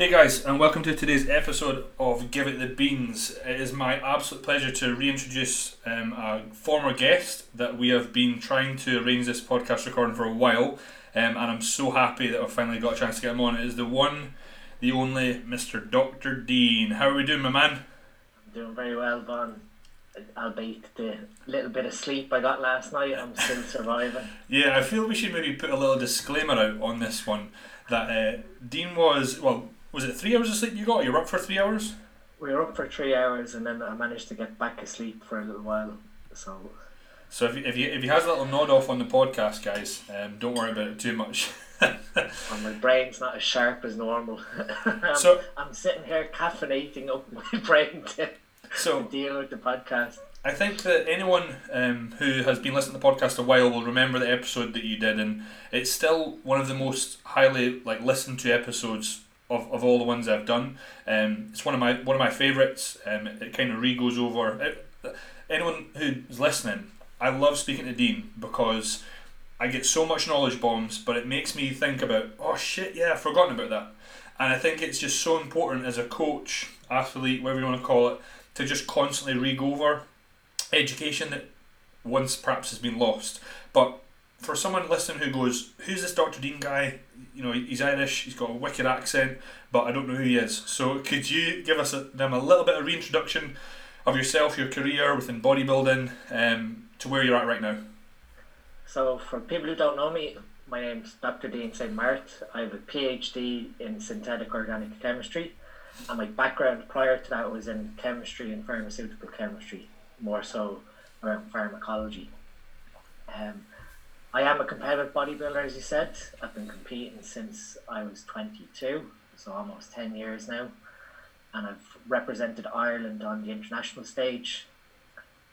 Hey guys, and welcome to today's episode of Give It the Beans. It is my absolute pleasure to reintroduce um, a former guest that we have been trying to arrange this podcast recording for a while, um, and I'm so happy that I've finally got a chance to get him on. It is the one, the only Mr. Dr. Dean. How are we doing, my man? I'm doing very well, Von. Albeit the little bit of sleep I got last night, I'm still surviving. Yeah, I feel we should maybe put a little disclaimer out on this one that uh, Dean was, well, was it three hours of sleep you got? You were up for three hours? We were up for three hours and then I managed to get back asleep for a little while. So So if, you, if, you, if he has a little nod off on the podcast, guys, um, don't worry about it too much. my brain's not as sharp as normal. I'm, So- I'm sitting here caffeinating up my brain to, so to deal with the podcast. I think that anyone um, who has been listening to the podcast a while will remember the episode that you did, and it's still one of the most highly like listened to episodes of, of all the ones I've done. Um, it's one of my one of my favourites. Um, it, it kind of re goes over. It, anyone who's listening, I love speaking to Dean because I get so much knowledge bombs, but it makes me think about oh shit, yeah, I've forgotten about that. And I think it's just so important as a coach, athlete, whatever you want to call it, to just constantly re go over education that once perhaps has been lost. But for someone listening who goes, "Who's this Dr. Dean guy?" You know, he's Irish. He's got a wicked accent, but I don't know who he is. So, could you give us a, them a little bit of reintroduction of yourself, your career within bodybuilding, um, to where you're at right now? So, for people who don't know me, my name's Dr. Dean Smart. I have a PhD in synthetic organic chemistry, and my background prior to that was in chemistry and pharmaceutical chemistry, more so around pharmacology. Um, I am a competitive bodybuilder, as you said. I've been competing since I was 22, so almost 10 years now, and I've represented Ireland on the international stage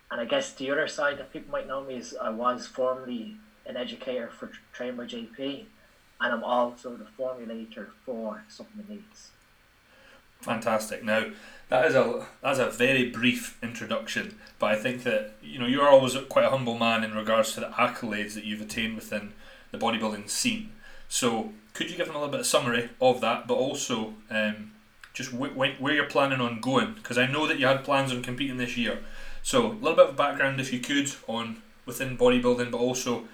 and I guess the other side that people might know me is I was formerly an educator for Train JP, and I'm also the formulator for Supplement Needs. Fantastic. Now, that is a that's a very brief introduction, but I think that you know you're always quite a humble man in regards to the accolades that you've attained within the bodybuilding scene. So, could you give them a little bit of summary of that, but also um, just wh- where you're planning on going? Because I know that you had plans on competing this year. So, a little bit of background, if you could, on within bodybuilding, but also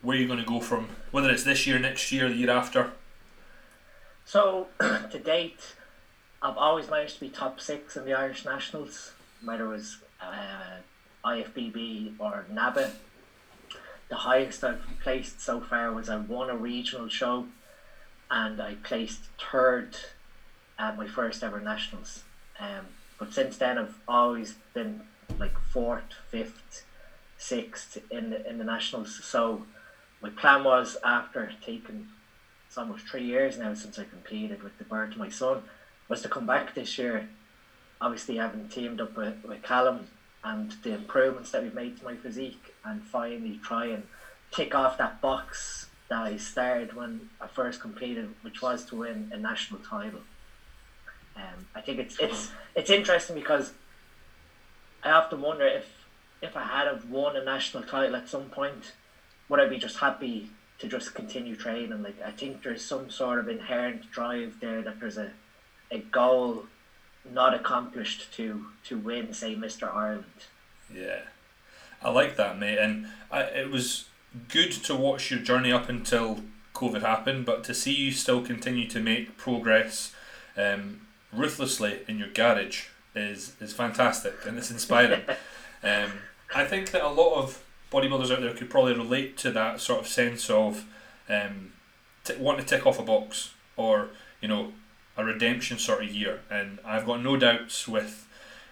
where you're going to go from, whether it's this year, next year, the year after. So, to date, I've always managed to be top six in the Irish Nationals, whether it was uh, IFBB or NABA. The highest I've placed so far was I won a regional show and I placed third at my first ever Nationals. Um, but since then, I've always been like fourth, fifth, sixth in the, in the Nationals. So my plan was after taking it's almost three years now since I competed with the birth of my son, was to come back this year. Obviously, having teamed up with, with Callum and the improvements that we've made to my physique, and finally try and tick off that box that I started when I first competed, which was to win a national title. Um, I think it's it's it's interesting because I often wonder if if I had have won a national title at some point, would I be just happy to just continue training? Like I think there's some sort of inherent drive there that there's a a goal not accomplished to to win, say, Mr. Ireland. Yeah, I like that, mate. And I, it was good to watch your journey up until COVID happened, but to see you still continue to make progress um, ruthlessly in your garage is is fantastic and it's inspiring. um, I think that a lot of bodybuilders out there could probably relate to that sort of sense of um, t- wanting to tick off a box or you know a redemption sort of year. And I've got no doubts with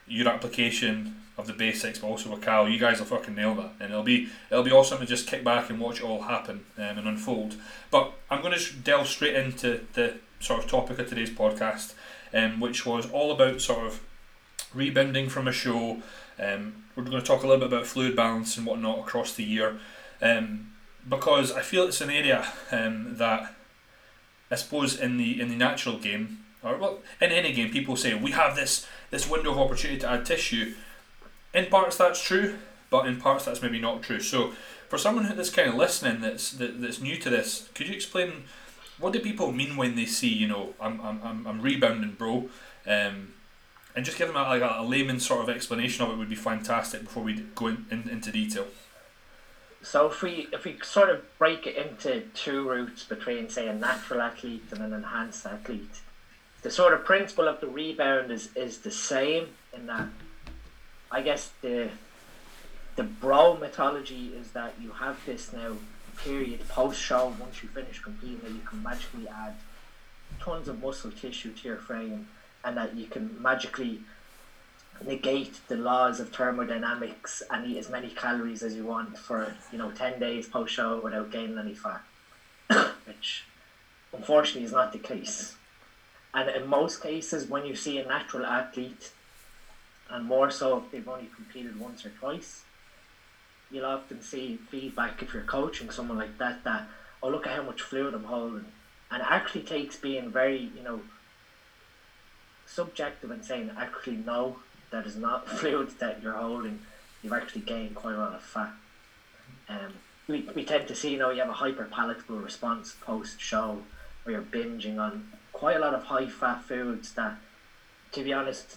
your application of the basics, but also with Cal, you guys will fucking nail that, and it'll be it'll be awesome to just kick back and watch it all happen um, and unfold. But I'm going to delve straight into the sort of topic of today's podcast, um, which was all about sort of rebounding from a show. Um, we're going to talk a little bit about fluid balance and whatnot across the year, um, because I feel it's an area um, that I suppose in the in the natural game or well in any game people say we have this this window of opportunity to add tissue. In parts that's true, but in parts that's maybe not true. So for someone that's kind of listening that's that, that's new to this, could you explain what do people mean when they see you know I'm I'm I'm, rebounding, bro? Um, and just give them a, like a, a layman sort of explanation of it would be fantastic before we go in, in, into detail. So if we if we sort of break it into two routes between say a natural athlete and an enhanced athlete, the sort of principle of the rebound is is the same in that I guess the the bro mythology is that you have this now period post show once you finish competing you can magically add tons of muscle tissue to your frame and that you can magically negate the laws of thermodynamics and eat as many calories as you want for you know 10 days post show without gaining any fat which unfortunately is not the case. And in most cases when you see a natural athlete and more so if they've only competed once or twice you'll often see feedback if you're coaching someone like that that oh look at how much fluid I'm holding. And it actually takes being very you know subjective and saying actually no that is not fluid that you're holding you've actually gained quite a lot of fat um, we, we tend to see you know you have a hyper palatable response post show where you're binging on quite a lot of high fat foods that to be honest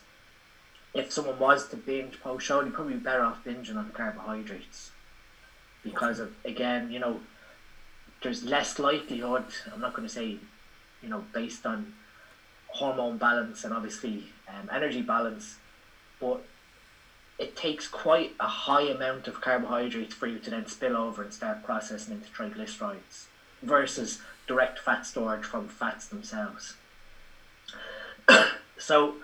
if someone was to binge post show, you'd probably be better off binging on carbohydrates because of again, you know, there's less likelihood. I'm not going to say, you know, based on hormone balance and obviously um, energy balance, but it takes quite a high amount of carbohydrates for you to then spill over and start processing into triglycerides versus direct fat storage from fats themselves. so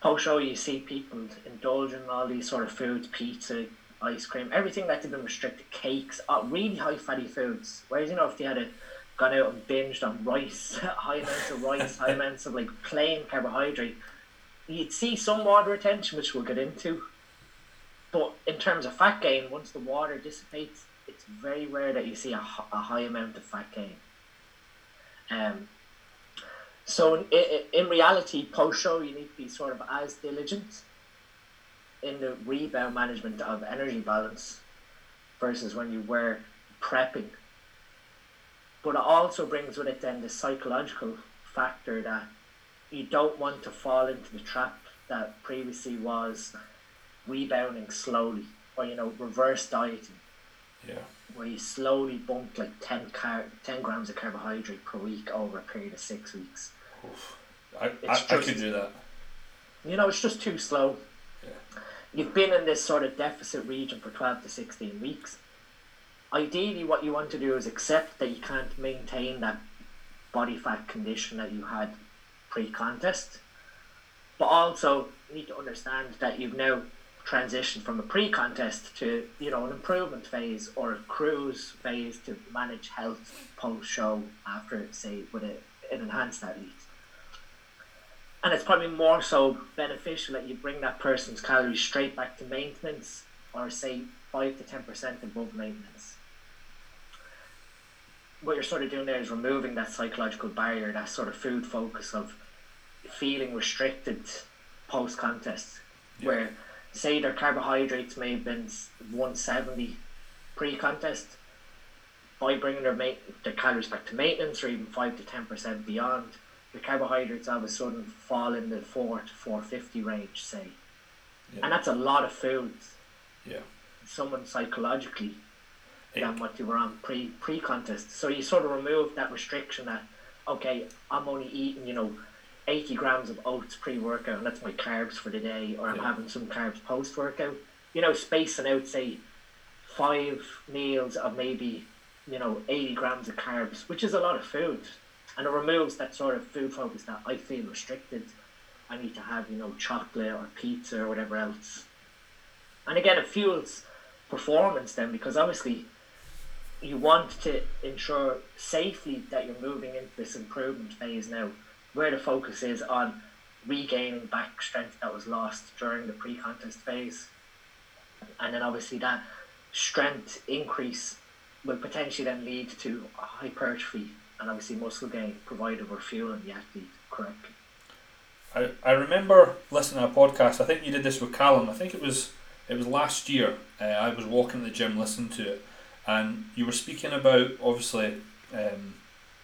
post show you see people indulging in all these sort of foods, pizza, ice cream, everything that they've been restricted, cakes, uh, really high fatty foods. Whereas you know if they had a, gone out and binged on rice, high amounts of rice, high amounts of like plain carbohydrate, you'd see some water retention, which we'll get into. But in terms of fat gain, once the water dissipates, it's very rare that you see a, a high amount of fat gain. Um, so in, in reality, post show, you need to be sort of as diligent in the rebound management of energy balance versus when you were prepping. But it also brings with it then the psychological factor that you don't want to fall into the trap that previously was rebounding slowly or you know reverse dieting. Yeah. Where you slowly bump like 10, car- 10 grams of carbohydrate per week over a period of six weeks. Oof. I, I, I could do that. You know, it's just too slow. Yeah. You've been in this sort of deficit region for 12 to 16 weeks. Ideally, what you want to do is accept that you can't maintain that body fat condition that you had pre contest, but also need to understand that you've now transitioned from a pre contest to you know an improvement phase or a cruise phase to manage health post show after, say, with a, an enhanced athlete. And it's probably more so beneficial that you bring that person's calories straight back to maintenance or say 5 to 10% above maintenance. What you're sort of doing there is removing that psychological barrier that sort of food focus of feeling restricted post contest yeah. where say their carbohydrates may have been 170 pre contest by bringing their, ma- their calories back to maintenance or even 5 to 10% beyond the carbohydrates all of a sudden fall in the four to four fifty range, say, yeah. and that's a lot of foods. Yeah. Someone psychologically than what you were on pre pre contest. So you sort of remove that restriction that okay, I'm only eating you know. 80 grams of oats pre workout, and that's my carbs for the day, or I'm yeah. having some carbs post workout. You know, spacing out, say, five meals of maybe, you know, 80 grams of carbs, which is a lot of food and it removes that sort of food focus that I feel restricted. I need to have, you know, chocolate or pizza or whatever else. And again, it fuels performance then because obviously you want to ensure safely that you're moving into this improvement phase now, where the focus is on regaining back strength that was lost during the pre contest phase. And then obviously that strength increase will potentially then lead to hypertrophy and obviously muscle gain provided we're fueling the athlete correctly. I, I remember listening to a podcast. I think you did this with Callum. I think it was it was last year. Uh, I was walking in the gym listening to it, and you were speaking about obviously um,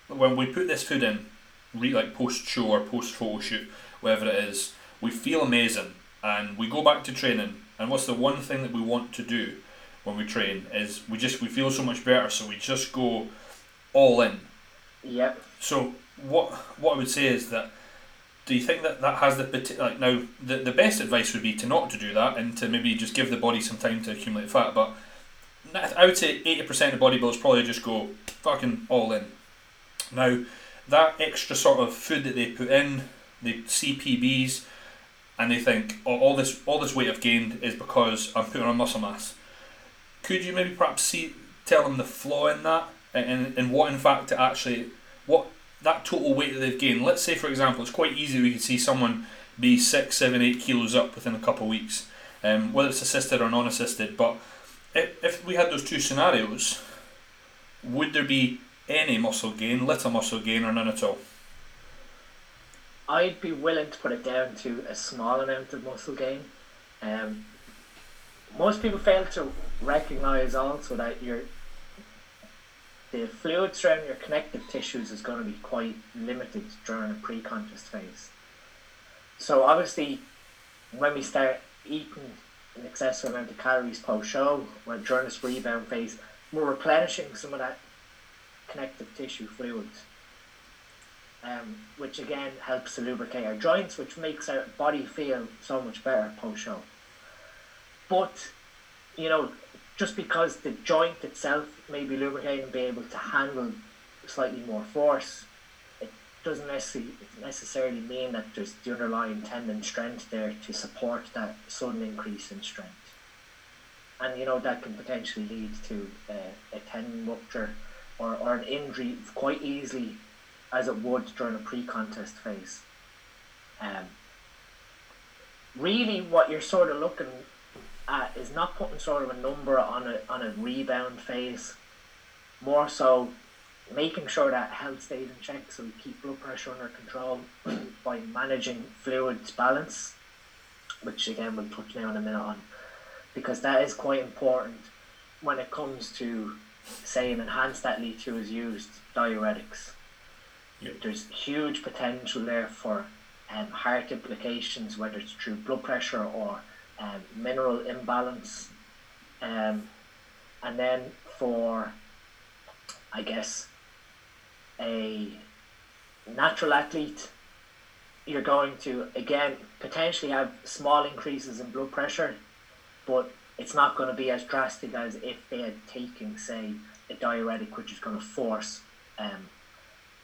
when we put this food in, re, like post show or post photo shoot, whatever it is, we feel amazing, and we go back to training. And what's the one thing that we want to do when we train is we just we feel so much better, so we just go all in. Yep. So what what I would say is that do you think that that has the like now the, the best advice would be to not to do that and to maybe just give the body some time to accumulate fat but I would say 80% of bodybuilders probably just go fucking all in now that extra sort of food that they put in the CPBs and they think oh, all this all this weight I've gained is because I'm putting on muscle mass could you maybe perhaps see tell them the flaw in that and, and what in fact actually what that total weight that they've gained. Let's say, for example, it's quite easy. We could see someone be six, seven, eight kilos up within a couple of weeks, um, whether it's assisted or non-assisted. But if, if we had those two scenarios, would there be any muscle gain, little muscle gain, or none at all? I'd be willing to put it down to a small amount of muscle gain. Um, most people fail to recognize also that you're the fluid around your connective tissues is going to be quite limited during a pre-contest phase. So obviously, when we start eating an excessive amount of calories post-show, or during this rebound phase, we're replenishing some of that connective tissue fluid, um, which again helps to lubricate our joints, which makes our body feel so much better post-show. But, you know, just because the joint itself may be lubricated and be able to handle slightly more force, it doesn't necessarily necessarily mean that there's the underlying tendon strength there to support that sudden increase in strength. And you know that can potentially lead to uh, a tendon rupture or, or an injury quite easily as it would during a pre-contest phase. Um, really what you're sort of looking at is not putting sort of a number on a on a rebound phase. More so, making sure that health stays in check, so we keep blood pressure under control by managing fluids balance, which again we'll touch now in a minute on, because that is quite important when it comes to say an enhanced athlete who is used diuretics. Yep. There's huge potential there for um, heart implications, whether it's through blood pressure or um, mineral imbalance, um, and then for, I guess, a natural athlete, you're going to again potentially have small increases in blood pressure, but it's not going to be as drastic as if they had taken, say, a diuretic, which is going to force um,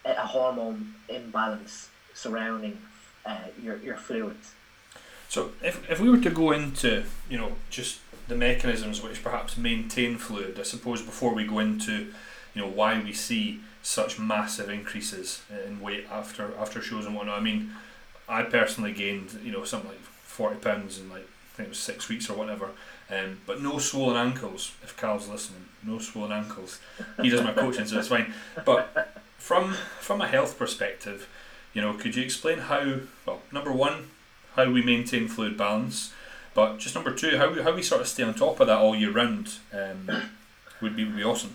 a hormone imbalance surrounding uh, your, your fluids. So if, if we were to go into, you know, just the mechanisms which perhaps maintain fluid, I suppose before we go into, you know, why we see such massive increases in weight after after shows and whatnot. I mean, I personally gained, you know, something like forty pounds in like think it was six weeks or whatever. Um, but no swollen ankles. If Carl's listening, no swollen ankles. He does my coaching, so it's fine. But from from a health perspective, you know, could you explain how? Well, number one, how we maintain fluid balance. But just number two, how we, how we sort of stay on top of that all year round um, would be would be awesome.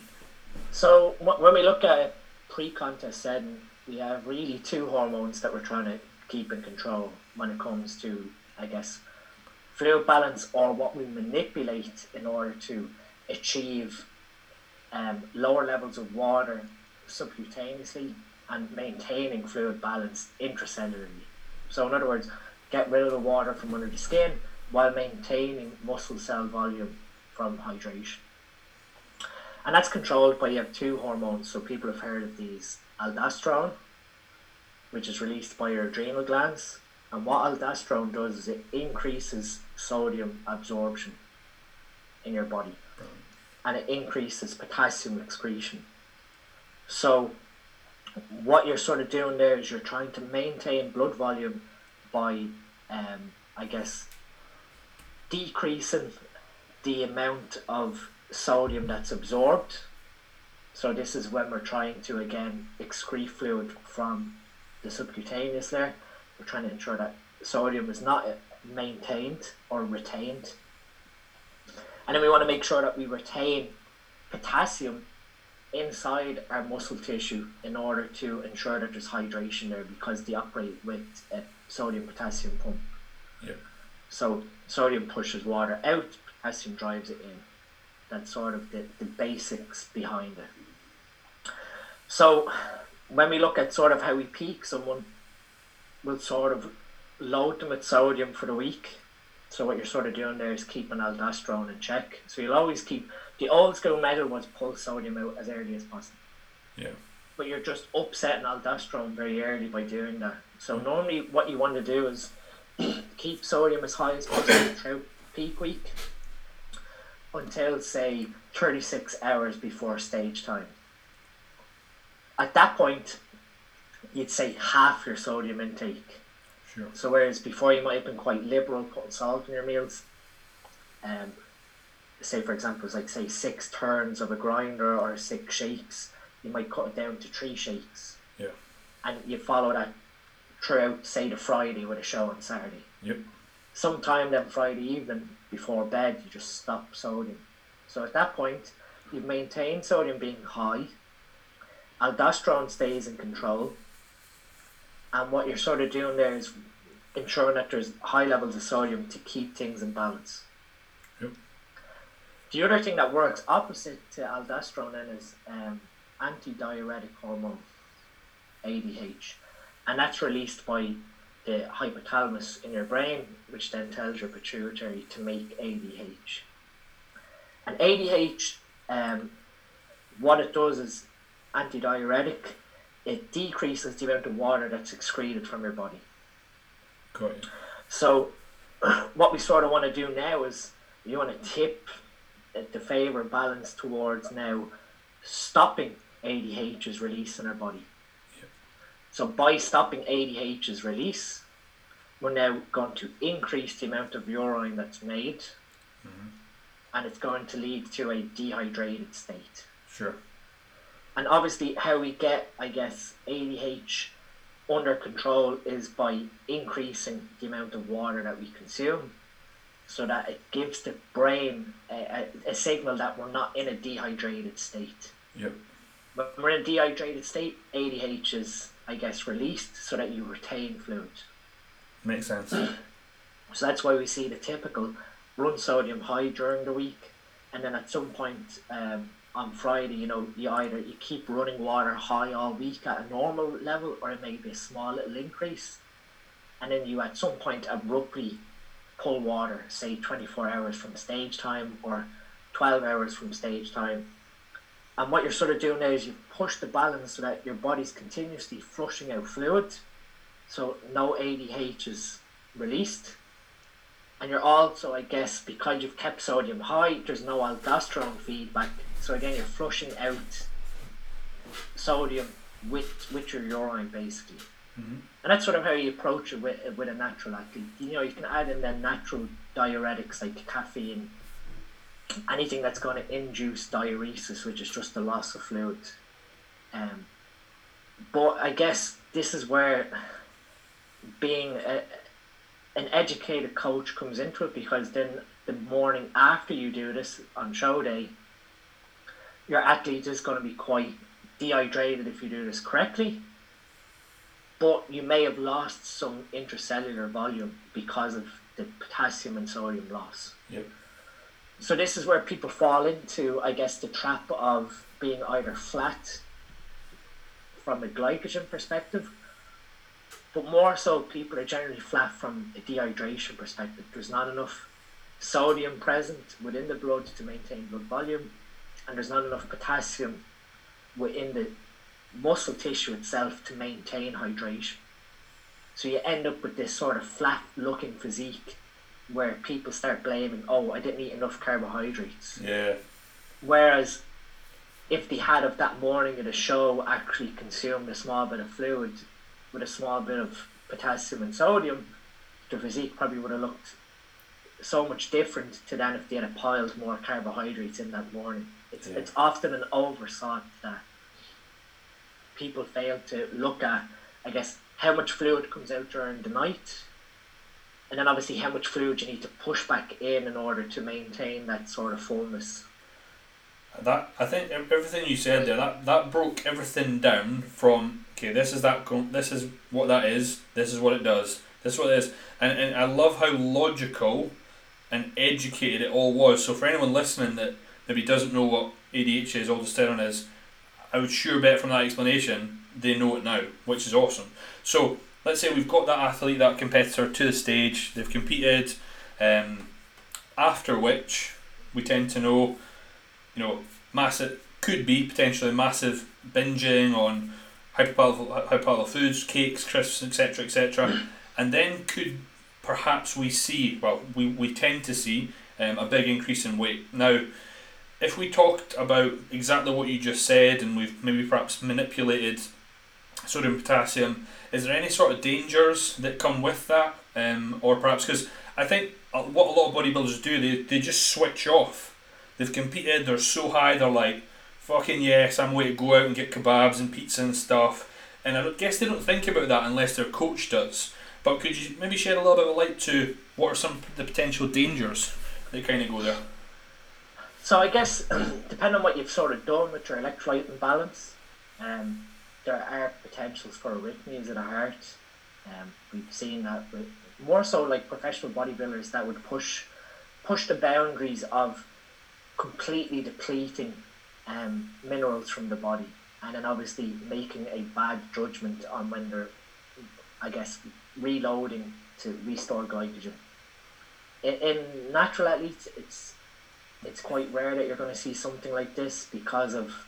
So when we look at pre-contest setting, we have really two hormones that we're trying to keep in control when it comes to, I guess, fluid balance or what we manipulate in order to achieve um, lower levels of water subcutaneously and maintaining fluid balance intracellularly. So in other words, get rid of the water from under the skin while maintaining muscle cell volume from hydration. And that's controlled by you have two hormones. So people have heard of these aldosterone, which is released by your adrenal glands. And what aldosterone does is it increases sodium absorption in your body and it increases potassium excretion. So, what you're sort of doing there is you're trying to maintain blood volume by um, I guess, decreasing the amount of sodium that's absorbed. So this is when we're trying to again excrete fluid from the subcutaneous layer. We're trying to ensure that sodium is not uh, maintained or retained. And then we want to make sure that we retain potassium inside our muscle tissue in order to ensure that there's hydration there because they operate with a sodium potassium pump. Yeah. So sodium pushes water out, potassium drives it in. That's sort of the, the basics behind it. So when we look at sort of how we peak, someone will sort of load them with sodium for the week. So what you're sort of doing there is keeping aldosterone in check. So you'll always keep the old school method was pull sodium out as early as possible. Yeah. But you're just upsetting aldosterone very early by doing that. So mm. normally what you want to do is keep sodium as high as possible throughout peak week until say 36 hours before stage time. At that point, you'd say half your sodium intake. Sure. So whereas before you might have been quite liberal putting salt in your meals, um, say for example, it's like say six turns of a grinder or six shakes, you might cut it down to three shakes. Yeah. And you follow that throughout, say the Friday with a show on Saturday. Yep. Sometime then Friday evening before bed, you just stop sodium. So at that point, you've maintained sodium being high. Aldosterone stays in control. And what you're sort of doing there is ensuring that there's high levels of sodium to keep things in balance. Yep. The other thing that works opposite to aldosterone then is um, antidiuretic hormone, ADH, and that's released by the hypothalamus in your brain, which then tells your pituitary to make ADH. And ADH, um, what it does is antidiuretic. It decreases the amount of water that's excreted from your body. Got you. So, what we sort of want to do now is you want to tip the favor balance towards now stopping ADH's release in our body. So, by stopping ADH's release, we're now going to increase the amount of urine that's made, mm-hmm. and it's going to lead to a dehydrated state. Sure. And obviously, how we get, I guess, ADH under control is by increasing the amount of water that we consume so that it gives the brain a, a, a signal that we're not in a dehydrated state. Yep. When we're in a dehydrated state, ADH is, I guess, released so that you retain fluid. Makes sense. So that's why we see the typical run sodium high during the week, and then at some point um, on Friday, you know, you either you keep running water high all week at a normal level, or it may be a small little increase, and then you at some point abruptly pull water, say twenty four hours from stage time or twelve hours from stage time. And what you're sort of doing now is you push the balance so that your body's continuously flushing out fluid, so no ADH is released and you're also, I guess, because you've kept sodium high, there's no aldosterone feedback. So again, you're flushing out sodium with with your urine, basically. Mhm. And that's sort of how you approach it with, with a natural athlete. You know, you can add in then natural diuretics like caffeine, anything that's going to induce diuresis, which is just the loss of fluid. Um, but I guess this is where being a, an educated coach comes into it because then the morning after you do this on show day, your athlete is going to be quite dehydrated if you do this correctly. But you may have lost some intracellular volume because of the potassium and sodium loss. Yep. So this is where people fall into, I guess, the trap of being either flat from a glycogen perspective, but more so people are generally flat from a dehydration perspective. There's not enough sodium present within the blood to maintain blood volume, and there's not enough potassium within the muscle tissue itself to maintain hydration. So you end up with this sort of flat looking physique where people start blaming, oh, I didn't eat enough carbohydrates. Yeah. Whereas if they had of that morning of the show actually consumed a small bit of fluid with a small bit of potassium and sodium, their physique probably would have looked so much different to than if they had piled more carbohydrates in that morning. It's Yeah. it's often an oversight that people fail to look at, I guess, how much fluid comes out during the night, and then obviously how much fluid you need to push back in in order to maintain that sort of fullness. That I think everything you said there that that broke everything down from okay this is that this is what that is this is what it does this is what it is and and I love how logical and educated it all was. So for anyone listening that maybe doesn't know what ADH is, aldosterone is, I would sure bet from that explanation they know it now, which is awesome. So let's say we've got that athlete, that competitor to the stage, they've competed, um, after which we tend to know, you know, massive could be potentially massive binging on hyperpalatable, hyperpalatable foods, cakes, crisps, etc., etc., and then could perhaps we see well we, we tend to see um, a big increase in weight now if we talked about exactly what you just said and we've maybe perhaps manipulated sodium potassium is there any sort of dangers that come with that? Um, or perhaps because i think what a lot of bodybuilders do they, they just switch off. They've competed they're so high they're like fucking yes i'm going to go out and get kebabs and pizza and stuff. And i guess they don't think about that unless their coach does. But could you maybe shed a little bit of light to what are some of the potential dangers that kind of go there? So I guess depending on what you've sort of done with your electrolyte imbalance, um, there are potentials for arrhythmias in the heart. Um, we've seen that with more so like professional bodybuilders that would push push the boundaries of completely depleting um, minerals from the body and then obviously making a bad judgment on when they're I guess reloading to restore glycogen. In, in natural athletes, it's it's quite rare that you're going to see something like this because of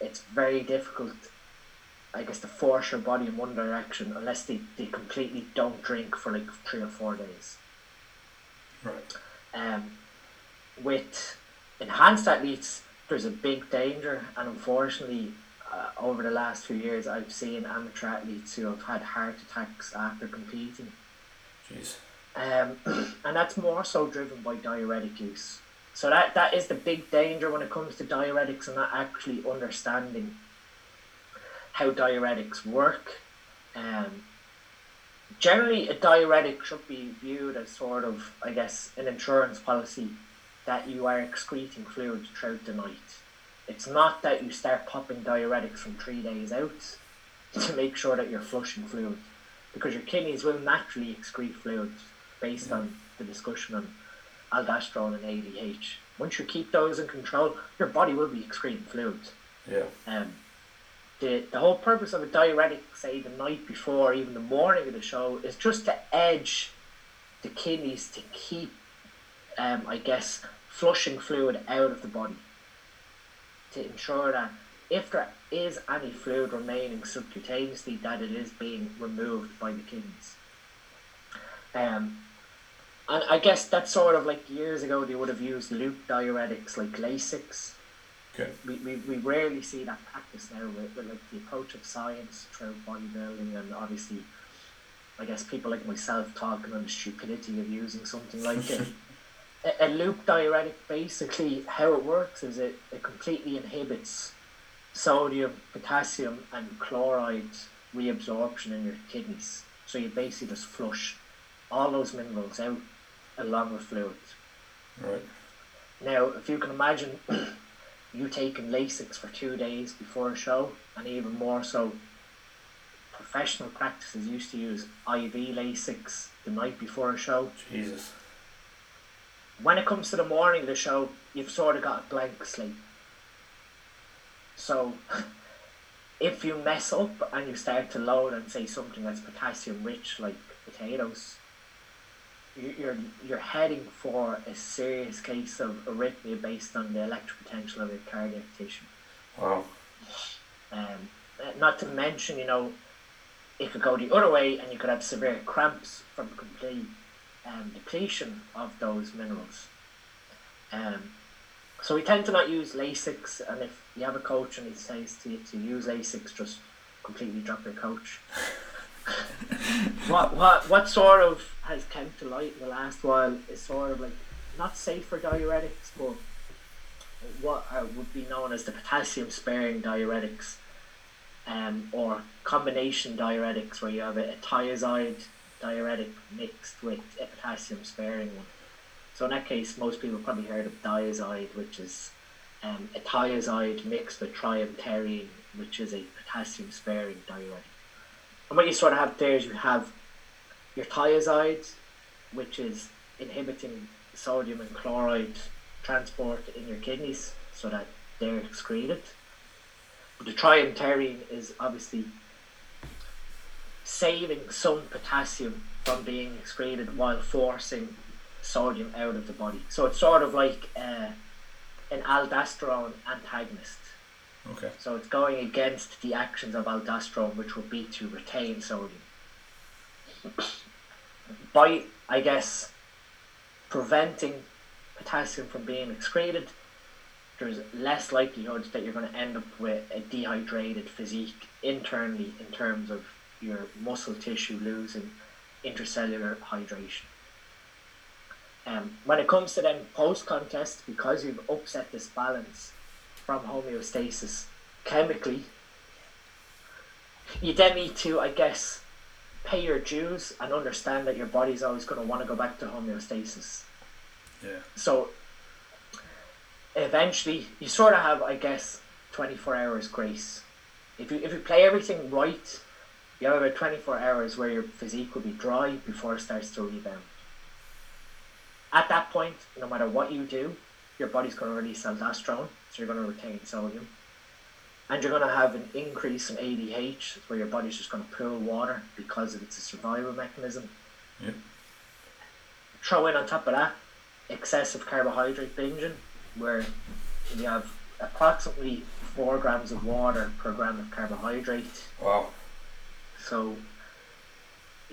it's very difficult, I guess, to force your body in one direction unless they, they completely don't drink for like three or four days. Right. Um, with enhanced athletes, there's a big danger, and unfortunately, uh, over the last few years, I've seen amateur athletes who have had heart attacks after competing. Jeez. Um, and that's more so driven by diuretic use. So that, that is the big danger when it comes to diuretics and not actually understanding how diuretics work. Um, generally, a diuretic should be viewed as sort of, I guess, an insurance policy that you are excreting fluid throughout the night. It's not that you start popping diuretics from three days out to make sure that you're flushing fluid, because your kidneys will naturally excrete fluid based on the discussion on aldosterone and ADH. Once you keep those in control, your body will be excreting fluid. Yeah. Um, the, the whole purpose of a diuretic, say the night before, even the morning of the show, is just to edge the kidneys to keep, um, I guess, flushing fluid out of the body to ensure that if there is any fluid remaining subcutaneously, that it is being removed by the kidneys. Um, and I guess that's sort of like years ago they would have used loop diuretics like Lasix. Okay. We, we, we rarely see that practice now with, with like the approach of science through bodybuilding and obviously I guess people like myself talking on the stupidity of using something like it. a, loop diuretic basically how it works is it, it completely inhibits sodium, potassium, and chloride reabsorption in your kidneys. So you basically just flush all those minerals out along with fluids. Right. Now, if you can imagine you taking Lasix for two days before a show, and even more so, professional practices used to use IV Lasix the night before a show. Jesus when it comes to the morning of the show, you've sort of got a blank slate. So, if you mess up and you start to load and say something that's potassium rich, like potatoes, you're you're heading for a serious case of arrhythmia based on the electric potential of your cardiac tissue. Wow. Um, not to mention, you know, it could go the other way, and you could have severe cramps from complete um, depletion of those minerals. Um, so we tend to not use Lasix, and if you have a coach and he says to you to use Lasix, just completely drop your coach. what what what sort of has come to light in the last while is sort of like not safe for diuretics, but what uh, would be known as the potassium sparing diuretics, um, or combination diuretics, where you have a, a thiazide diuretic mixed with a potassium sparing one. So in that case, most people probably heard of Dyazide, which is um, a thiazide mixed with triamterene, which is a potassium sparing diuretic. And what you sort of have there is you have your thiazides, which is inhibiting sodium and chloride transport in your kidneys so that they're excreted. But the triamterene is obviously saving some potassium from being excreted while forcing sodium out of the body. So it's sort of like uh, an aldosterone antagonist. Okay. So it's going against the actions of aldosterone, which would be to retain sodium. By, I guess, preventing potassium from being excreted, there's less likelihood that you're going to end up with a dehydrated physique internally in terms of your muscle tissue losing intracellular hydration. Um, when it comes to then post contest, because you've upset this balance from homeostasis chemically, you then need to, I guess, pay your dues and understand that your body's always going to want to go back to homeostasis. Yeah. So eventually, you sort of have, I guess, 24 hours grace. If you, if you play everything right, you have about 24 hours where your physique will be dry before it starts to rebound. At that point, no matter what you do, your body's going to release aldosterone, so you're going to retain sodium. And you're going to have an increase in ADH, where your body's just going to pull water because it's a survival mechanism. Yeah. Throw in on top of that excessive carbohydrate binging, where you have approximately four grams of water per gram of carbohydrate. Wow. So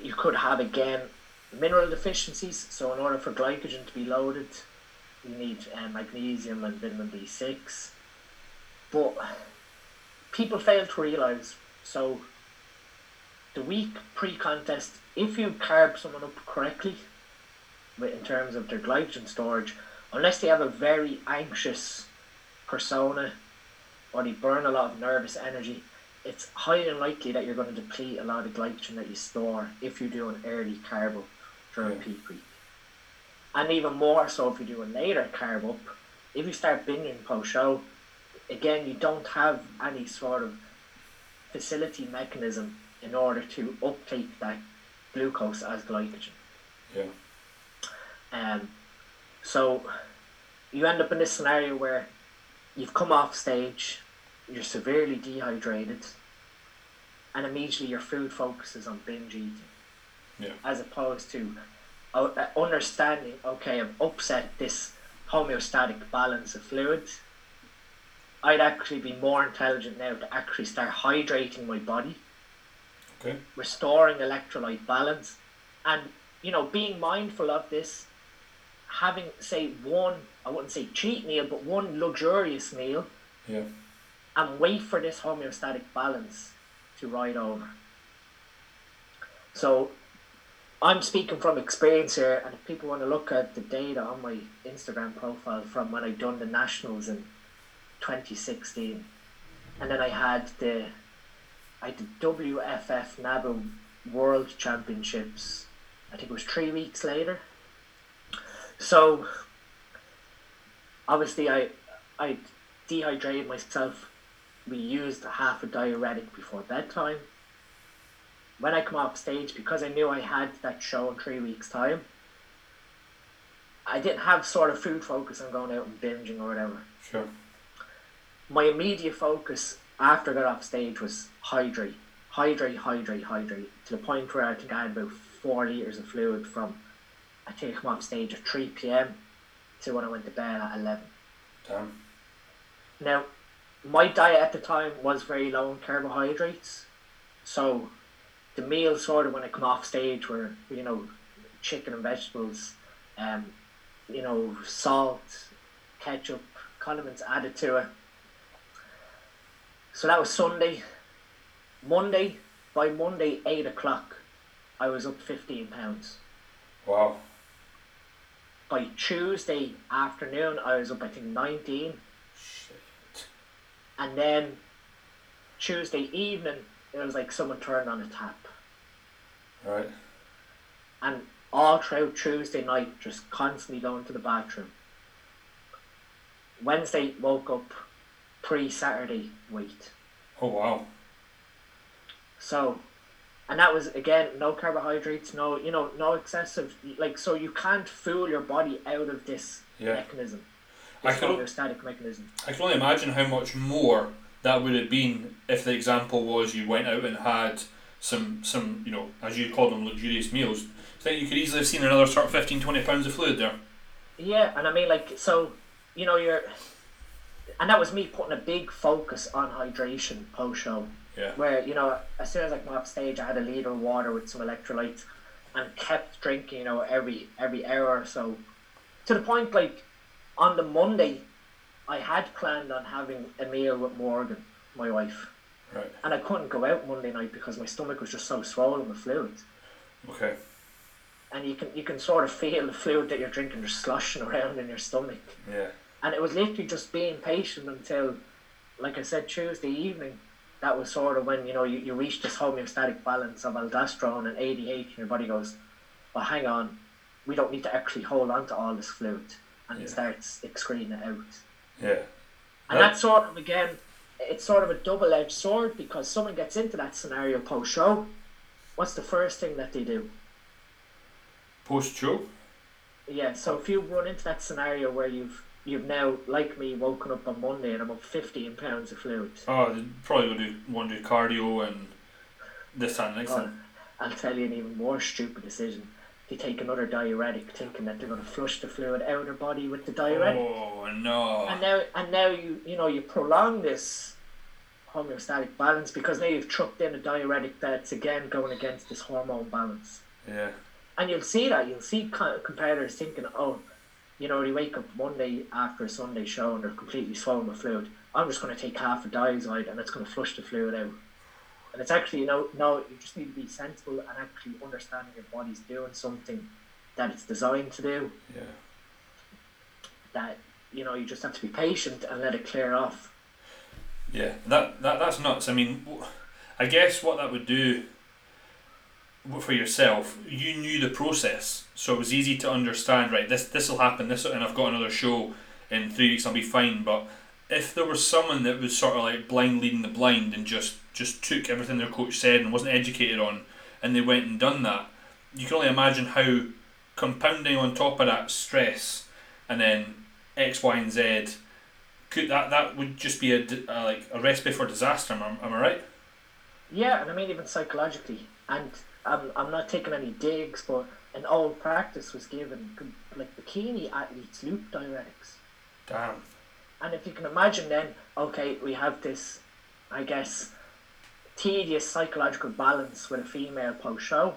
you could have again mineral deficiencies. So in order for glycogen to be loaded, you need uh, magnesium and vitamin B6. But people fail to realize so the week pre-contest, if you carb someone up correctly, in terms of their glycogen storage, unless they have a very anxious persona or they burn a lot of nervous energy, it's highly unlikely that you're going to deplete a lot of glycogen that you store if you do an early carb during Yeah. peak week. And even more so if you do a later carb up, if you start binging post show, again you don't have any sort of facility mechanism in order to uptake that glucose as glycogen. Yeah. Um, so you end up in this scenario where you've come off stage, you're severely dehydrated, and immediately your food focuses on binge eating. Yeah. As opposed to Uh, understanding, okay, I've upset this homeostatic balance of fluids. I'd actually be more intelligent now to actually start hydrating my body Okay. restoring electrolyte balance and you know being mindful of this having say one i wouldn't say cheat meal but one luxurious meal Yeah. and wait for this homeostatic balance to ride over so i'm speaking from experience here and if people want to look at the data on my instagram profile from when i done the nationals in 2016 and then i had the I did WFF NABA World Championships. I think it was three weeks later. So obviously I I dehydrated myself. We used half a diuretic before bedtime. When I come off stage, because I knew I had that show in three weeks' time, I didn't have sort of food focus on going out and binging or whatever Sure. my immediate focus after I got off stage was hydrate, hydrate, hydrate, hydrate, to the point where I think I had about four litres of fluid from I think I come off stage at 3 pm to when I went to bed at 11. Damn. Now, my diet at the time was very low in carbohydrates, so the meals sort of when I come off stage were, you know, chicken and vegetables, um, you know, salt, ketchup, condiments added to it. So that was Sunday. Monday, by Monday, 8 o'clock, I was up 15 pounds. Wow. By Tuesday afternoon, I was up, I think, 19. Shit. And then Tuesday evening, it was like someone turned on a tap. Right. And all throughout Tuesday night, just constantly going to the bathroom. Wednesday woke up pre Saturday weight. Oh wow. So, and that was again no carbohydrates, no you know no excessive like so you can't fool your body out of this Yeah. mechanism. I This can- homeostatic mechanism. I can only imagine how much more that would have been if the example was you went out and had some some you know as you call them luxurious meals. I think you could easily have seen another sort of 15, 20 pounds of fluid there. Yeah, and I mean like so, you know you're, and that was me putting a big focus on hydration post show. Yeah. Where you know as soon as I come off stage, I had a liter of water with some electrolytes, and kept drinking. You know every every hour or so, to the point like, on the Monday, I had planned on having a meal with Morgan, my wife, Right. and I couldn't go out Monday night because my stomach was just so swollen with fluid. Okay. And you can you can sort of feel the fluid that you're drinking just sloshing around in your stomach. Yeah. And it was literally just being patient until, like I said, Tuesday evening. That was sort of when you know you, you reach this homeostatic balance of aldosterone and ADH, and your body goes, "Well, hang on, we don't need to actually hold on to all this fluid," and Yeah. it starts excreting it out. Yeah. And That- that's sort of again, it's sort of a double-edged sword because someone gets into that scenario post-show. What's the first thing that they do? Post show. Yeah, so if you run into that scenario where you've you've now, like me, woken up on Monday and I'm up fifteen pounds of fluid. Oh, probably would do want to do cardio and this and next Oh, thing. I'll tell you an even more stupid decision. They take another diuretic, thinking that they're going to flush the fluid out of their body with the diuretic, Oh no. and now and now you you know you prolong this homeostatic balance because now you've trucked in a diuretic that's again going against this hormone balance. Yeah. And you'll see that you'll see competitors thinking, oh, you know, they wake up Monday after a Sunday show and they're completely swollen with fluid. I'm just going to take half a Dyazide and it's going to flush the fluid out. And it's actually, you know, no, you just need to be sensible and actually understanding your body's doing something that it's designed to do. Yeah. That you know, you just have to be patient and let it clear off. Yeah, that, that that's nuts. I mean, I guess what that would do for yourself, you knew the process, so it was easy to understand. Right, this this will happen. This and I've got another show in three weeks. I'll be fine. But if there was someone that was sort of like blind leading the blind and just just took everything their coach said and wasn't educated on, and they went and done that, you can only imagine how compounding on top of that stress, and then X, Y, and Z could that that would just be a like a recipe for disaster. Am, I- am I right? Yeah, and I mean even psychologically, and I'm, I'm not taking any digs, but an old practice was given like bikini athletes loop diuretics. Damn. And if you can imagine then, okay, we have this, I guess, tedious psychological balance with a female post show.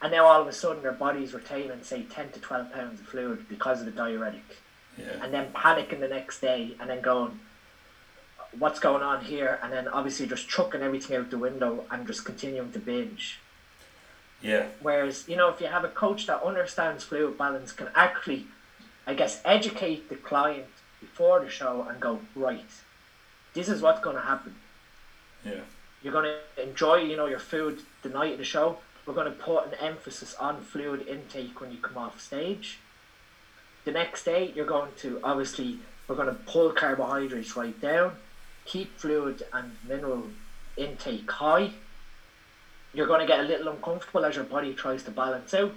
And now all of a sudden their body's retaining, say, 10 to 12 pounds of fluid because of the diuretic. Yeah. And then panicking the next day and then going, what's going on here? And then obviously just chucking everything out the window and just continuing to binge. Yeah. Whereas, you know, if you have a coach that understands fluid balance, can actually, I guess, educate the client before the show and go, right, this is what's going to happen. Yeah. You're going to enjoy, you know, your food the night of the show. We're going to put an emphasis on fluid intake when you come off stage. The next day, you're going to obviously, we're going to pull carbohydrates right down, keep fluid and mineral intake high. You're going to get a little uncomfortable as your body tries to balance out.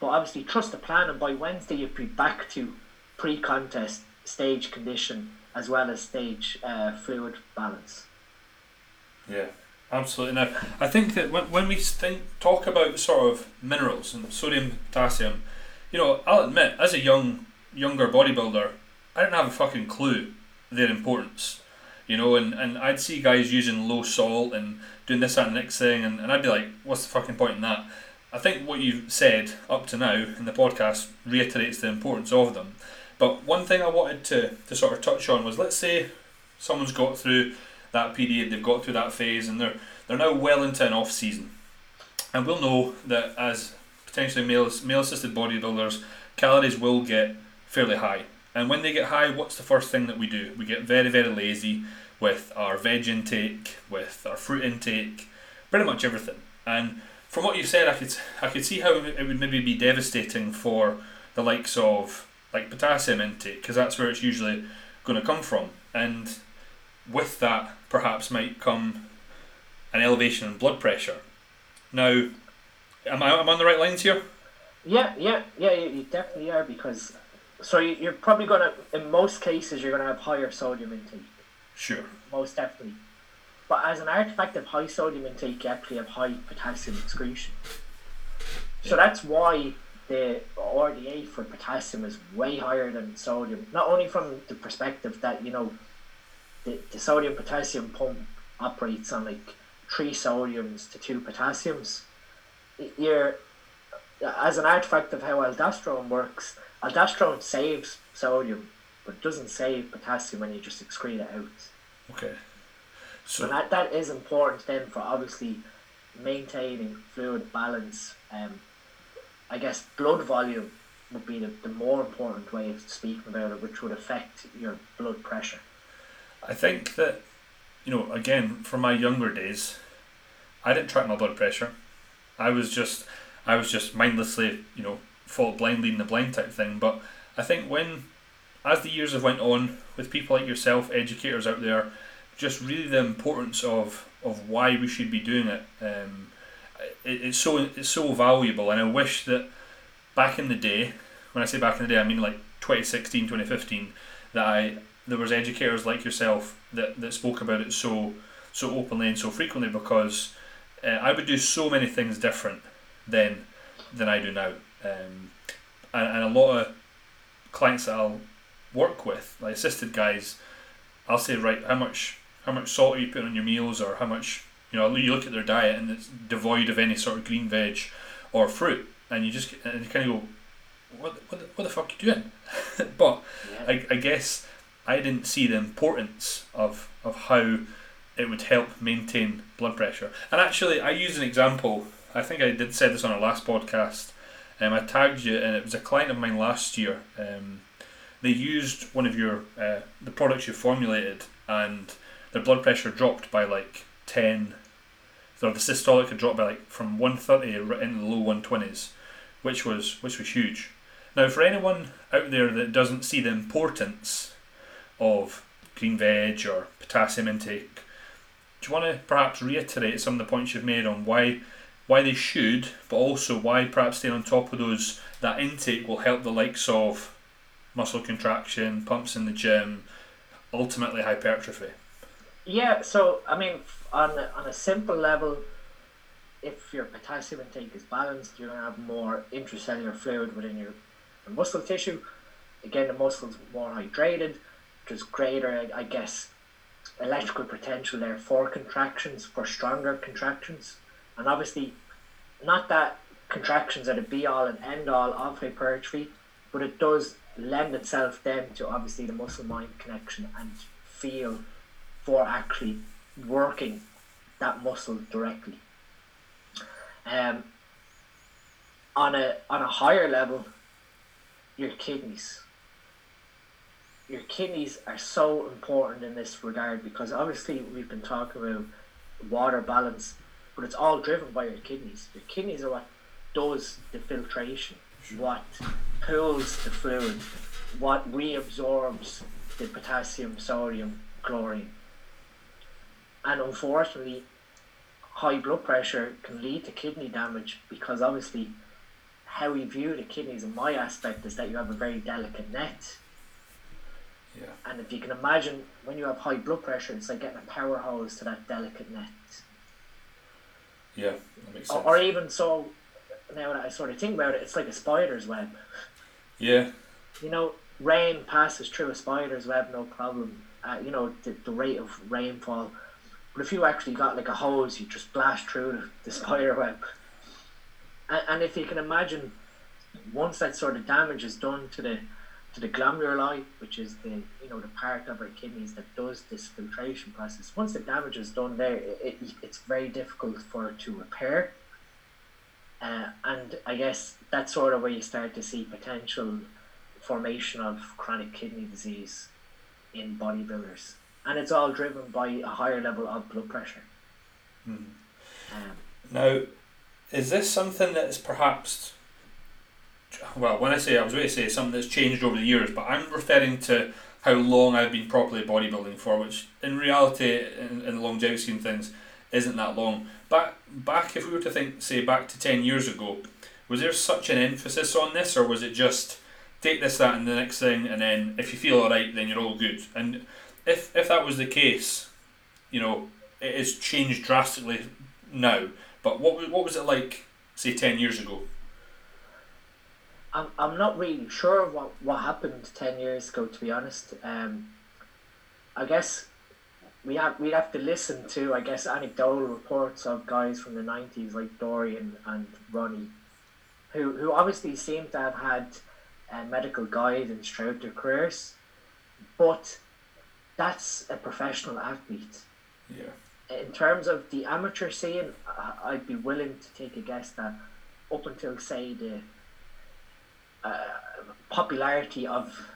But obviously, trust the plan, and by Wednesday, you'll be back to pre contest stage condition as well as stage uh, fluid balance. Yeah. Absolutely. Now, I think that when, when we think talk about sort of minerals and sodium, potassium, you know, I'll admit, as a young younger bodybuilder, I didn't have a fucking clue their importance. You know, and, and I'd see guys using low salt and doing this, that, and next thing, and, and I'd be like, what's the fucking point in that? I think what you've said up to now in the podcast reiterates the importance of them. But one thing I wanted to, to sort of touch on was let's say someone's got through that period, they've got through that phase, and they're they're now well into an off season. And we'll know that as potentially male male assisted bodybuilders, calories will get fairly high. And when they get high, what's the first thing that we do? We get very, very lazy with our veg intake, with our fruit intake, pretty much everything. And from what you said, I could I could see how it would maybe be devastating for the likes of like potassium intake, because that's where it's usually going to come from. And with that, perhaps might come an elevation in blood pressure. Now, am I, am I on the right lines here? Yeah, yeah, yeah, you, you definitely are because so you, you're probably gonna in most cases you're gonna have higher sodium intake. Sure. Most definitely. But as an artifact of high sodium intake, you actually have high potassium excretion. So that's why the RDA for potassium is way higher than sodium. Not only from the perspective that, you know, the, the sodium potassium pump operates on like three sodiums to two potassiums. You're as an artifact of how aldosterone works, aldosterone saves sodium, but it doesn't save potassium when you just excrete it out. Okay. So and that, that is important then for obviously maintaining fluid balance. Um, I guess blood volume would be the, the more important way of speaking about it, which would affect your blood pressure. I think that, you know, again, from my younger days, I didn't track my blood pressure. I was just, I was just mindlessly, you know, fall blind leading the blind type thing. But I think when, as the years have went on, with people like yourself, educators out there, just really the importance of of why we should be doing it. Um, it, it's so it's so valuable, and I wish that back in the day, when I say back in the day, I mean like 2016, 2015, that I there was educators like yourself that, that spoke about it so so openly and so frequently because uh, I would do so many things different then than I do now, um, and, and a lot of clients that I'll work with, like assisted guys, I'll say right, how much how much salt are you putting on your meals, or how much you know, you look at their diet and it's devoid of any sort of green veg or fruit, and you just and you kind of go, what what the, what the fuck are you doing? but Yeah. I, I guess I didn't see the importance of of how it would help maintain blood pressure. And actually, I used an example. I think I did say this on our last podcast. Um, I tagged you, and it was a client of mine last year. Um, they used one of your uh, the products you formulated, and their blood pressure dropped by like ten. The systolic had dropped by like from one thirty into the low one twenties, which was which was huge. Now, for anyone out there that doesn't see the importance of green veg or potassium intake, do you want to perhaps reiterate some of the points you've made on why why they should, but also why perhaps staying on top of those that intake will help the likes of muscle contraction, pumps in the gym, ultimately hypertrophy. Yeah, so I mean, on a, on a simple level, if your potassium intake is balanced, you're gonna have more intracellular fluid within your, muscle tissue. Again, the muscle's more hydrated, there's greater, I guess, electrical potential there for contractions, for stronger contractions, and obviously, not that contractions are the be all and end all of hypertrophy, but it does lend itself then to obviously the muscle mind connection and feel for actually working that muscle directly. Um, on a on a higher level, your kidneys. Your kidneys are so important in this regard because obviously we've been talking about water balance, but it's all driven by your kidneys. Your kidneys are what does the filtration, what pulls the fluid, what reabsorbs the potassium, sodium, chlorine. And unfortunately, high blood pressure can lead to kidney damage because obviously, how we view the kidneys in my aspect is that you have a very delicate net. Yeah. And if you can imagine when you have high blood pressure, it's like getting a power hose to that delicate net. Yeah, that makes Or, or even so, now that I sort of think about it, it's like a spider's web. yeah, You know, rain passes through a spider's web no problem. Uh, you know, the, the rate of rainfall. But if you actually got like a hose, you just blast through the, spider web. And, and if you can imagine, once that sort of damage is done to the to the glomeruli, which is the you know the part of our kidneys that does this filtration process. Once the damage is done there, it, it, it's very difficult for it to repair. Uh, and I guess that's sort of where you start to see potential formation of chronic kidney disease in bodybuilders. And it's all driven by a higher level of blood pressure. Mhm. Um, Now, is this something that is perhaps well, when I say I was going to say something that's changed over the years, but I'm referring to how long I've been properly bodybuilding for, which in reality, in, in the longevity scheme things, isn't that long. But back, if we were to think, say, back to 10 years ago, was there such an emphasis on this, or was it just take this, that, and the next thing, and then if you feel alright, then you're all good? And if, if that was the case, you know, it has changed drastically now, but what, what was it like, say, 10 years ago? I'm, I'm not really sure what, what happened 10 years ago, to be honest. Um, I guess we have we'd have to listen to I guess anecdotal reports of guys from the nineties like Dorian and Ronnie, who who obviously seem to have had uh, medical guidance throughout their careers, but that's a professional athlete. Yeah. In terms of the amateur scene, I'd be willing to take a guess that up until say the uh, popularity of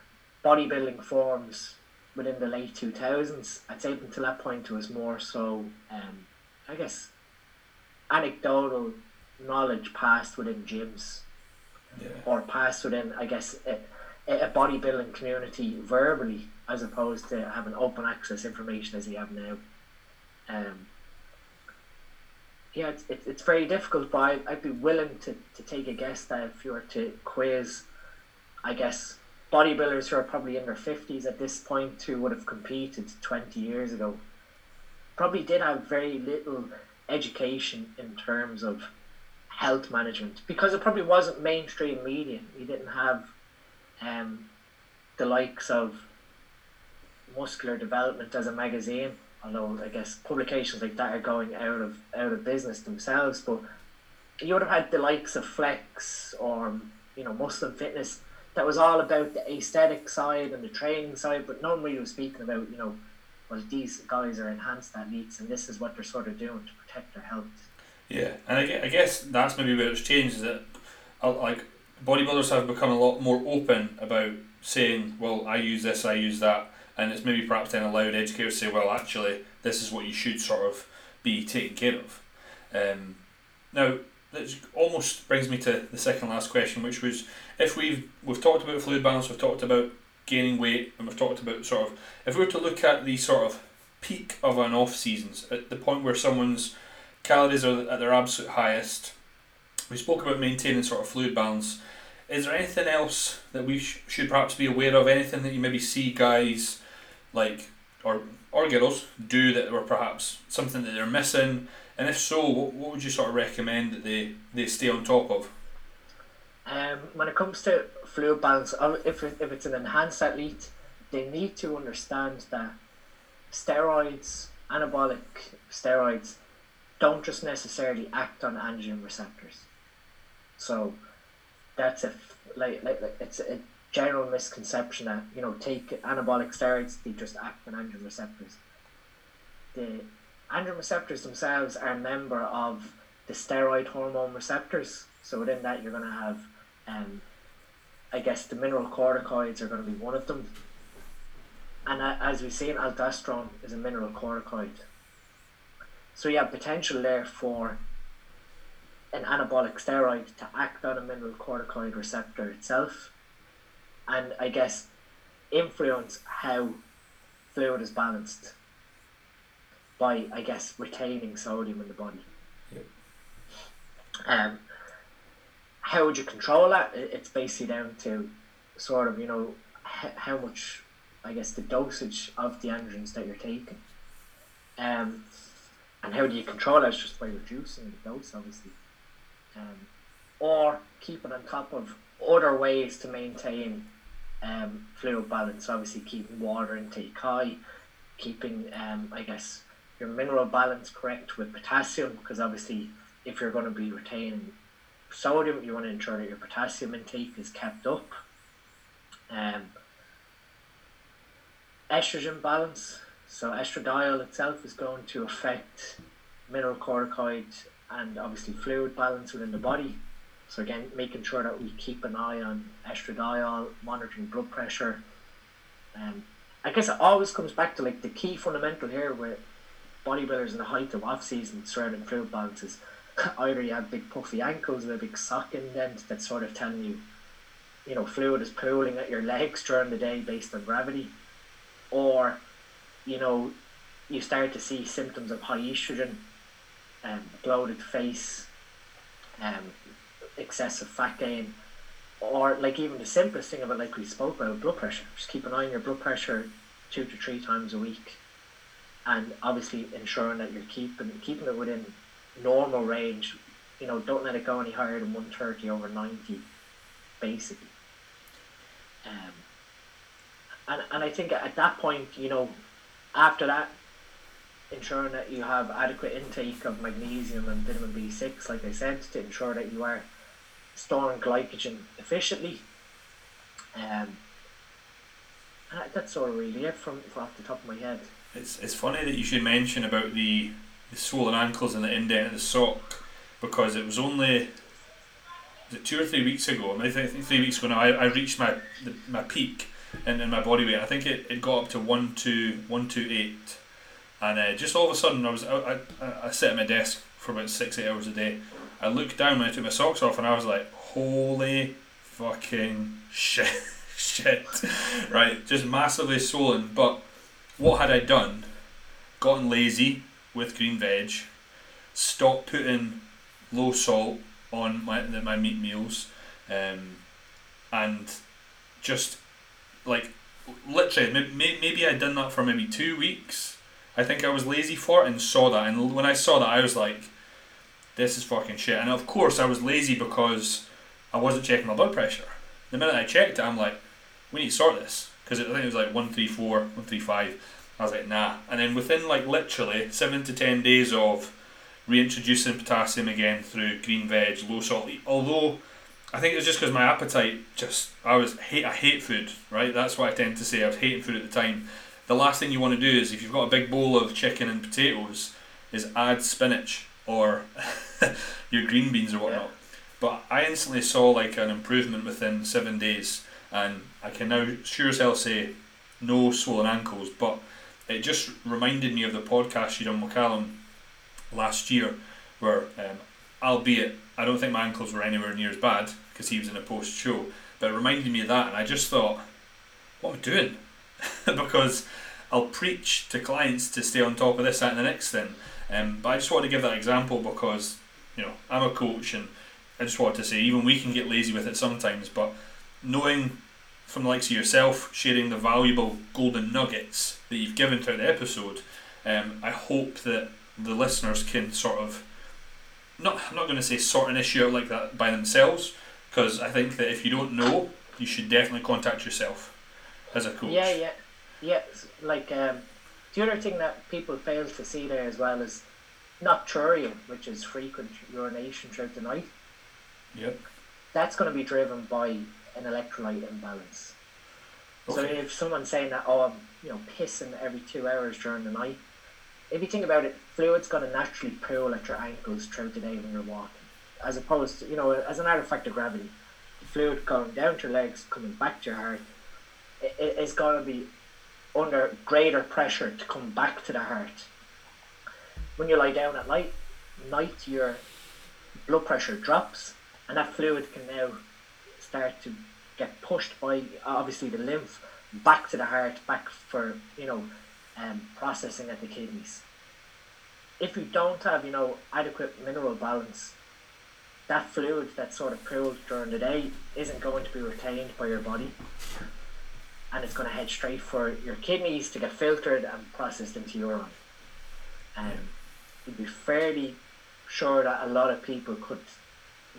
bodybuilding forms within the late 2000s. I'd say until that point it was more so, um, I guess, anecdotal knowledge passed within gyms yeah. or passed within, I guess, a, a bodybuilding community verbally as opposed to having open access information as you have now. Um, yeah, it's, it's, it's very difficult, but I, I'd be willing to, to take a guess that if you were to quiz, I guess, bodybuilders who are probably in their 50s at this point who would have competed 20 years ago probably did have very little education in terms of health management because it probably wasn't mainstream media. You didn't have um, the likes of Muscular Development as a magazine, although I guess publications like that are going out of out of business themselves. But you would have had the likes of Flex or you know Muscle & Fitness that was all about the aesthetic side and the training side, but no one really was speaking about, you know, well, these guys are enhanced athletes and this is what they're sort of doing to protect their health. Yeah, and I guess that's maybe where it's changed is that, uh, like, bodybuilders have become a lot more open about saying, well, I use this, I use that, and it's maybe perhaps then allowed educators to say, well, actually, this is what you should sort of be taken care of. Um, now, that almost brings me to the second last question, which was if we've we've talked about fluid balance, we've talked about gaining weight, and we've talked about sort of if we were to look at the sort of peak of an off seasons at the point where someone's calories are at their absolute highest. We spoke about maintaining sort of fluid balance. Is there anything else that we sh- should perhaps be aware of? Anything that you maybe see guys like or or girls do that were perhaps something that they're missing? And if so, what, what would you sort of recommend that they, they stay on top of? Um, when it comes to fluid balance, uh, if, if it's an enhanced athlete, they need to understand that steroids, anabolic steroids, don't just necessarily act on androgen receptors. So that's a like, like, like it's a general misconception that you know take anabolic steroids they just act on androgen receptors. The androgen receptors themselves are a member of the steroid hormone receptors. So within that, you're going to have, um, I guess, the mineralocorticoids are going to be one of them. And uh, as we've seen, aldosterone is a mineralocorticoid. So have potential there for an anabolic steroid to act on a mineralocorticoid receptor itself, and I guess influence how fluid is balanced by, I guess, retaining sodium in the body. Yep. Um, how would you control that? It's basically down to sort of, you know, how much, I guess, the dosage of the androgens that you're taking. Um, and how do you control that? It's just by reducing the dose, obviously. Um, or keeping on top of other ways to maintain um, fluid balance. Obviously, keeping water intake high, keeping, um, I guess, your mineral balance correct with potassium because obviously if you're going to be retaining sodium you want to ensure that your potassium intake is kept up um, estrogen balance so estradiol itself is going to affect mineralocorticoid and obviously fluid balance within the body. So again making sure that we keep an eye on estradiol monitoring blood pressure. Um, I guess it always comes back to like the key fundamental here with bodybuilders in the height of off season surrounding fluid balances, either you have big puffy ankles with a big sock indent that's sort of telling you you know fluid is pooling at your legs during the day based on gravity, or you know you start to see symptoms of high estrogen, um, bloated face, um, excessive fat gain, or like even the simplest thing about like we spoke about, blood pressure. Just keep an eye on your blood pressure two to three times a week, and obviously ensuring that you're keeping keeping it within normal range. You know, don't let it go any higher than one thirty over ninety, basically. Um, and and I think at that point, you know, after that, ensuring that you have adequate intake of magnesium and vitamin B six, like I said, to ensure that you are storing glycogen efficiently. Um, and that's of really it from, from off the top of my head. It's it's funny that you should mention about the, the swollen ankles and the indent of the sock because it was only was it two or three weeks ago. I think three weeks ago now. I, I reached my the, my peak in, in my body weight. I think it, it got up to one two one two eight, and uh, just all of a sudden I was I, I, I at my desk for about six eight hours a day. I looked down when I took my socks off, and I was like, "Holy fucking shit!" shit, right? Just massively swollen. But what had I done? Gotten lazy with green veg, stopped putting low salt on my my meat meals, um, and just like literally maybe, maybe I'd done that for maybe two weeks. I think I was lazy for it and saw that, and when I saw that, I was like, "This is fucking shit." And of course, I was lazy because I wasn't checking my blood pressure. The minute I checked it, I'm like, "We need to sort this," because I think it was like one three four, one three five. I was like, "Nah," and then within like literally seven to ten days of reintroducing potassium again through green veg, low salt. Although I think it was just because my appetite just I was hate I hate food, right? That's what I tend to say. I was hating food at the time. The last thing you want to do is if you've got a big bowl of chicken and potatoes, is add spinach or your green beans or whatnot. Yeah. But I instantly saw like an improvement within seven days, and I can now sure as hell say no swollen ankles. But it just reminded me of the podcast you done with Callum last year, where um, albeit I don't think my ankles were anywhere near as bad because he was in a post show, but it reminded me of that, and I just thought, what am I doing? because I'll preach to clients to stay on top of this, that, and the next thing. Um, but I just wanted to give that example because you know I'm a coach, and I just wanted to say even we can get lazy with it sometimes, but knowing from the likes of yourself sharing the valuable golden nuggets that you've given throughout the episode, um, I hope that the listeners can sort of not I'm not going to say sort an issue out like that by themselves because I think that if you don't know, you should definitely contact yourself as a coach. Yeah, yeah, yeah. Like um, the other thing that people fail to see there as well is nocturia, which is frequent urination throughout the night. Yep. That's going to be driven by an electrolyte imbalance. Okay. So if someone's saying that, oh, I'm you know pissing every two hours during the night, if you think about it, fluid's going to naturally pool at your ankles throughout the day when you're walking, as opposed to, you know, as an artifact of gravity, the fluid going down to your legs, coming back to your heart, it, it's going to be under greater pressure to come back to the heart. When you lie down at night, night your blood pressure drops, and that fluid can now start to get pushed by obviously the lymph back to the heart, back for you know um, processing at the kidneys. If you don't have, you know, adequate mineral balance, that fluid that's sort of pooled during the day isn't going to be retained by your body and it's going to head straight for your kidneys to get filtered and processed into urine. Um, you'd be fairly sure that a lot of people could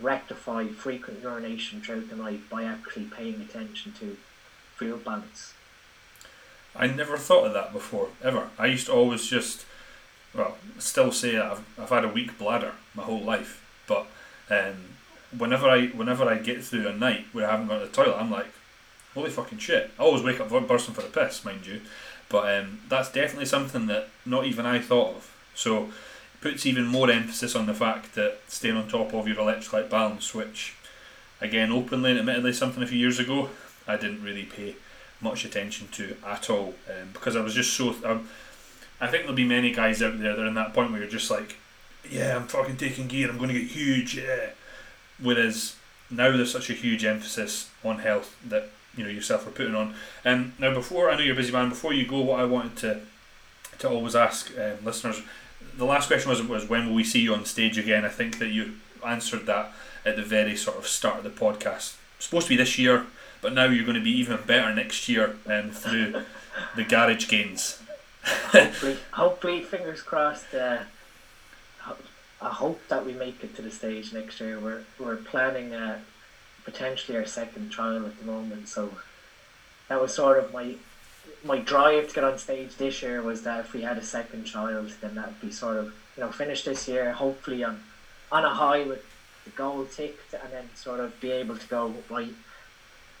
rectify frequent urination throughout the night by actually paying attention to fluid balance. I never thought of that before, ever. I used to always just, well, still say I've, I've had a weak bladder my whole life, but um, whenever I whenever I get through a night where I haven't gone to the toilet, I'm like, holy fucking shit. I always wake up bursting for a piss, mind you, but um, that's definitely something that not even I thought of. So it puts even more emphasis on the fact that staying on top of your electrolyte balance, which, again, openly and admittedly, something a few years ago I didn't really pay much attention to at all um, because I was just so. Um, I think there'll be many guys out there that are in that point where you're just like, yeah, I'm fucking taking gear, I'm going to get huge, yeah. Whereas now there's such a huge emphasis on health that you know yourself are putting on. Um, now, before I know you're a busy man, before you go, what I wanted to to always ask um, listeners, the last question was was when will we see you on stage again? I think that you answered that at the very sort of start of the podcast. supposed to be this year, but now you're going to be even better next year um, through the garage gains. hopefully, hopefully, fingers crossed. Uh, I hope that we make it to the stage next year. We're we're planning uh, potentially our second trial at the moment, so that was sort of my my drive to get on stage this year was that if we had a second child, then that'd be sort of you know finish this year hopefully on on a high with the goal ticked, and then sort of be able to go right.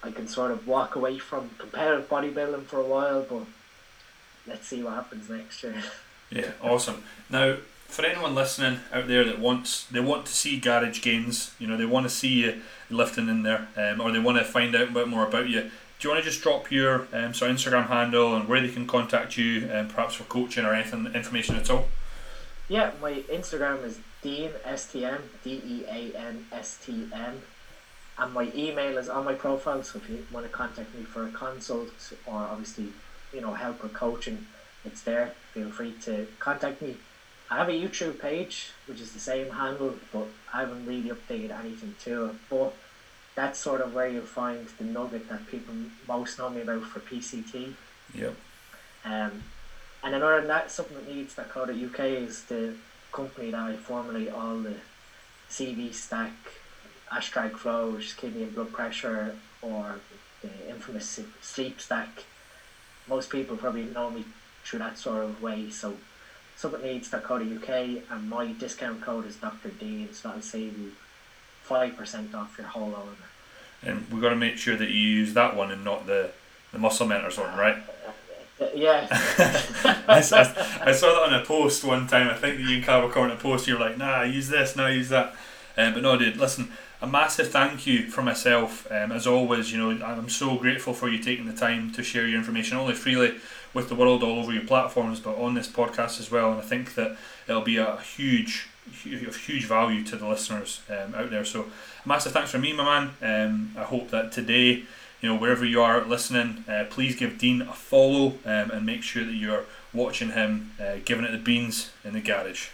I can sort of walk away from competitive bodybuilding for a while, but let's see what happens next year. Yeah, awesome. Now, for anyone listening out there that wants they want to see garage gains, you know, they want to see you lifting in there, um, or they want to find out a bit more about you. Do you want to just drop your um, so Instagram handle and where they can contact you, um, perhaps for coaching or anything information at all? Yeah, my Instagram is Dean S T M D E A N S T M, and my email is on my profile. So if you want to contact me for a consult or obviously you know help or coaching, it's there. Feel free to contact me. I have a YouTube page which is the same handle, but I haven't really updated anything to it. But that's sort of where you'll find the nugget that people most know me about for PCT. Yep. Um, and another than that, Supplement UK is the company that I formulate all the CV stack, Ashtrag flow, which is kidney and blood pressure, or the infamous sleep stack. Most people probably know me through that sort of way. So supplementneeds.co.uk and my discount code is Dr. Dean, so that'll save you 5% off your whole order. And we've got to make sure that you use that one and not the, the muscle mentors one, right? Uh, yeah. I, I, I, saw that on a post one time. I think that you and Carl were on a post. You were like, nah, use this, now use that. Um, but no, dude, listen, a massive thank you for myself. Um, as always, you know, I'm so grateful for you taking the time to share your information, only freely with the world all over your platforms, but on this podcast as well. And I think that it'll be a huge, huge, huge value to the listeners um, out there. So, massive thanks from me, my man. Um, I hope that today, you know, wherever you are listening, uh, please give Dean a follow um, and make sure that you're watching him, uh, giving it the beans in the garage.